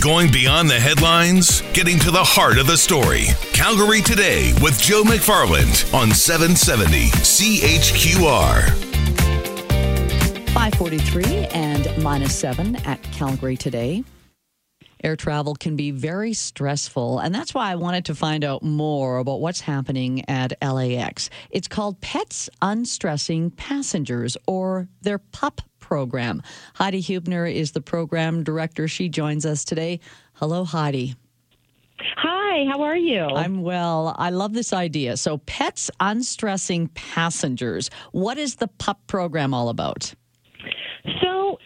Going beyond the headlines, getting to the heart of the story. Calgary Today with Joe McFarland on 770 CHQR. 543 and minus 7 at Calgary today. Air travel can be very stressful, and that's why I wanted to find out more about what's happening at LAX. It's called Pets Unstressing Passengers, or their PUP program. Heidi Huebner is the program director. She joins us today. Hello, Heidi. Hi, how are you? I'm well. I love this idea. So, Pets Unstressing Passengers. What is the PUP program all about? So,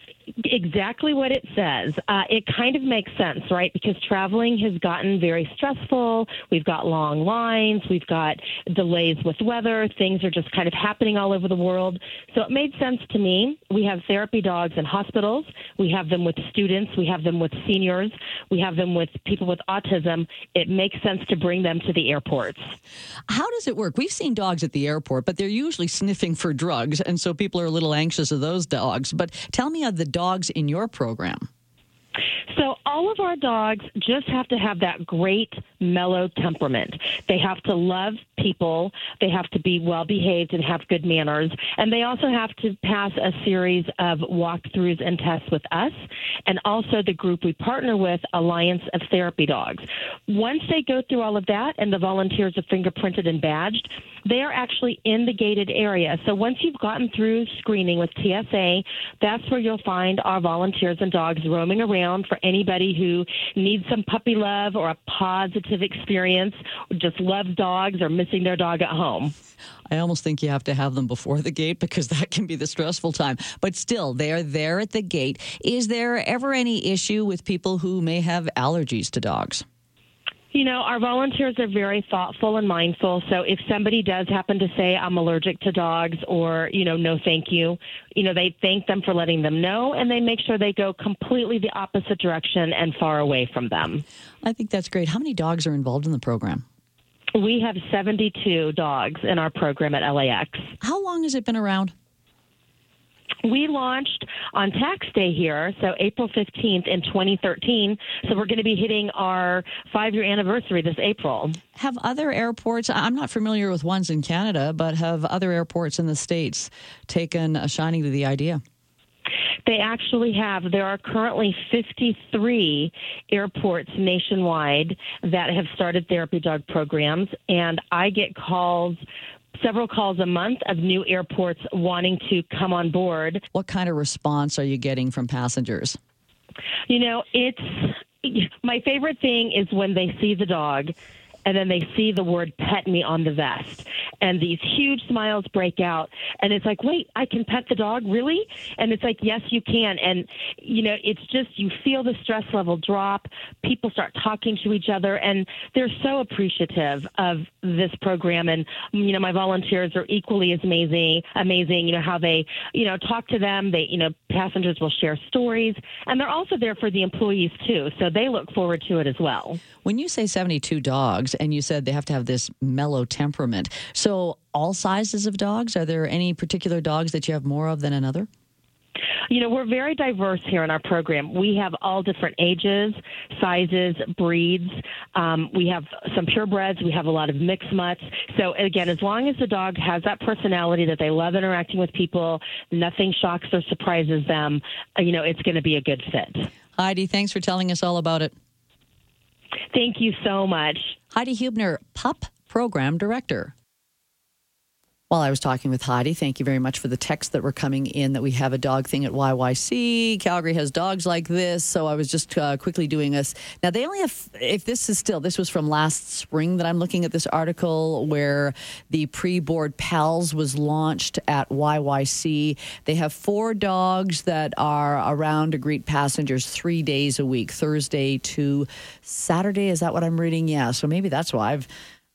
exactly what it says. Uh, it kind of makes sense, right? Because traveling has gotten very stressful. We've got long lines, we've got delays with weather, things are just kind of happening all over the world. So it made sense to me. We have therapy dogs in hospitals, we have them with students, we have them with seniors, we have them with people with autism. It makes sense to bring them to the airports. How does it work? We've seen dogs at the airport, but they're usually sniffing for drugs, and so people are a little anxious of those dogs. But tell me of the dogs in your program. So all of our dogs just have to have that great mellow temperament. They have to love people. They have to be well behaved and have good manners. And they also have to pass a series of walkthroughs and tests with us and also the group we partner with, Alliance of Therapy Dogs. Once they go through all of that and the volunteers are fingerprinted and badged, they are actually in the gated area. So once you've gotten through screening with TSA, that's where you'll find our volunteers and dogs roaming around for anybody who needs some puppy love or a positive experience, just loves dogs or missing their dog at home. I almost think you have to have them before the gate because that can be the stressful time. But still, they are there at the gate. Is there ever any issue with people who may have allergies to dogs? You know, our volunteers are very thoughtful and mindful. So if somebody does happen to say, I'm allergic to dogs or, you know, no thank you, you know, they thank them for letting them know and they make sure they go completely the opposite direction and far away from them. I think that's great. How many dogs are involved in the program? We have 72 dogs in our program at LAX. How long has it been around? We launched on tax day here, so April 15th in 2013. So we're going to be hitting our five year anniversary this April. Have other airports, I'm not familiar with ones in Canada, but have other airports in the States taken a shining to the idea? They actually have. There are currently 53 airports nationwide that have started therapy dog programs, and I get calls several calls a month of new airports wanting to come on board. What kind of response are you getting from passengers? You know, it's my favorite thing is when they see the dog and then they see the word pet me on the vest and these huge smiles break out. And it's like wait i can pet the dog? Really? And it's like yes you can. And you know it's just you feel the stress level drop. People start talking to each other and they're so appreciative of this program. And you know my volunteers are equally as amazing amazing you know how they you know talk to them. They you know passengers will share stories and they're also there for the employees too so they look forward to it as well when you say 72 dogs and you said they have to have this mellow temperament. So, all sizes of dogs? Are there any particular dogs that you have more of than another? You know, we're very diverse here in our program. We have all different ages, sizes, breeds. Um, we have some purebreds. We have a lot of mixed mutts. So, again, as long as the dog has that personality that they love interacting with people, nothing shocks or surprises them, uh, you know, it's going to be a good fit. Heidi, thanks for telling us all about it. Thank you so much. Heidi Huebner, PUP Program Director. While I was talking with Heidi, thank you very much for the texts that were coming in that we have a dog thing at YYC. Calgary has dogs like this. So I was just uh, quickly doing this. Now, they only have, if this is still, this was from last spring that I'm looking at this article where the pre board PALS was launched at YYC. They have four dogs that are around to greet passengers three days a week, Thursday to Saturday. Is that what I'm reading? Yeah. So maybe that's why I've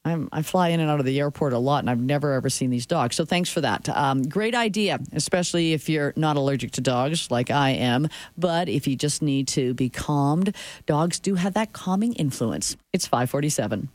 I'm, I fly in and out of the airport a lot, and I've never ever seen these dogs. So thanks for that. Um, great idea, especially if you're not allergic to dogs like I am. But if you just need to be calmed, dogs do have that calming influence. It's 547.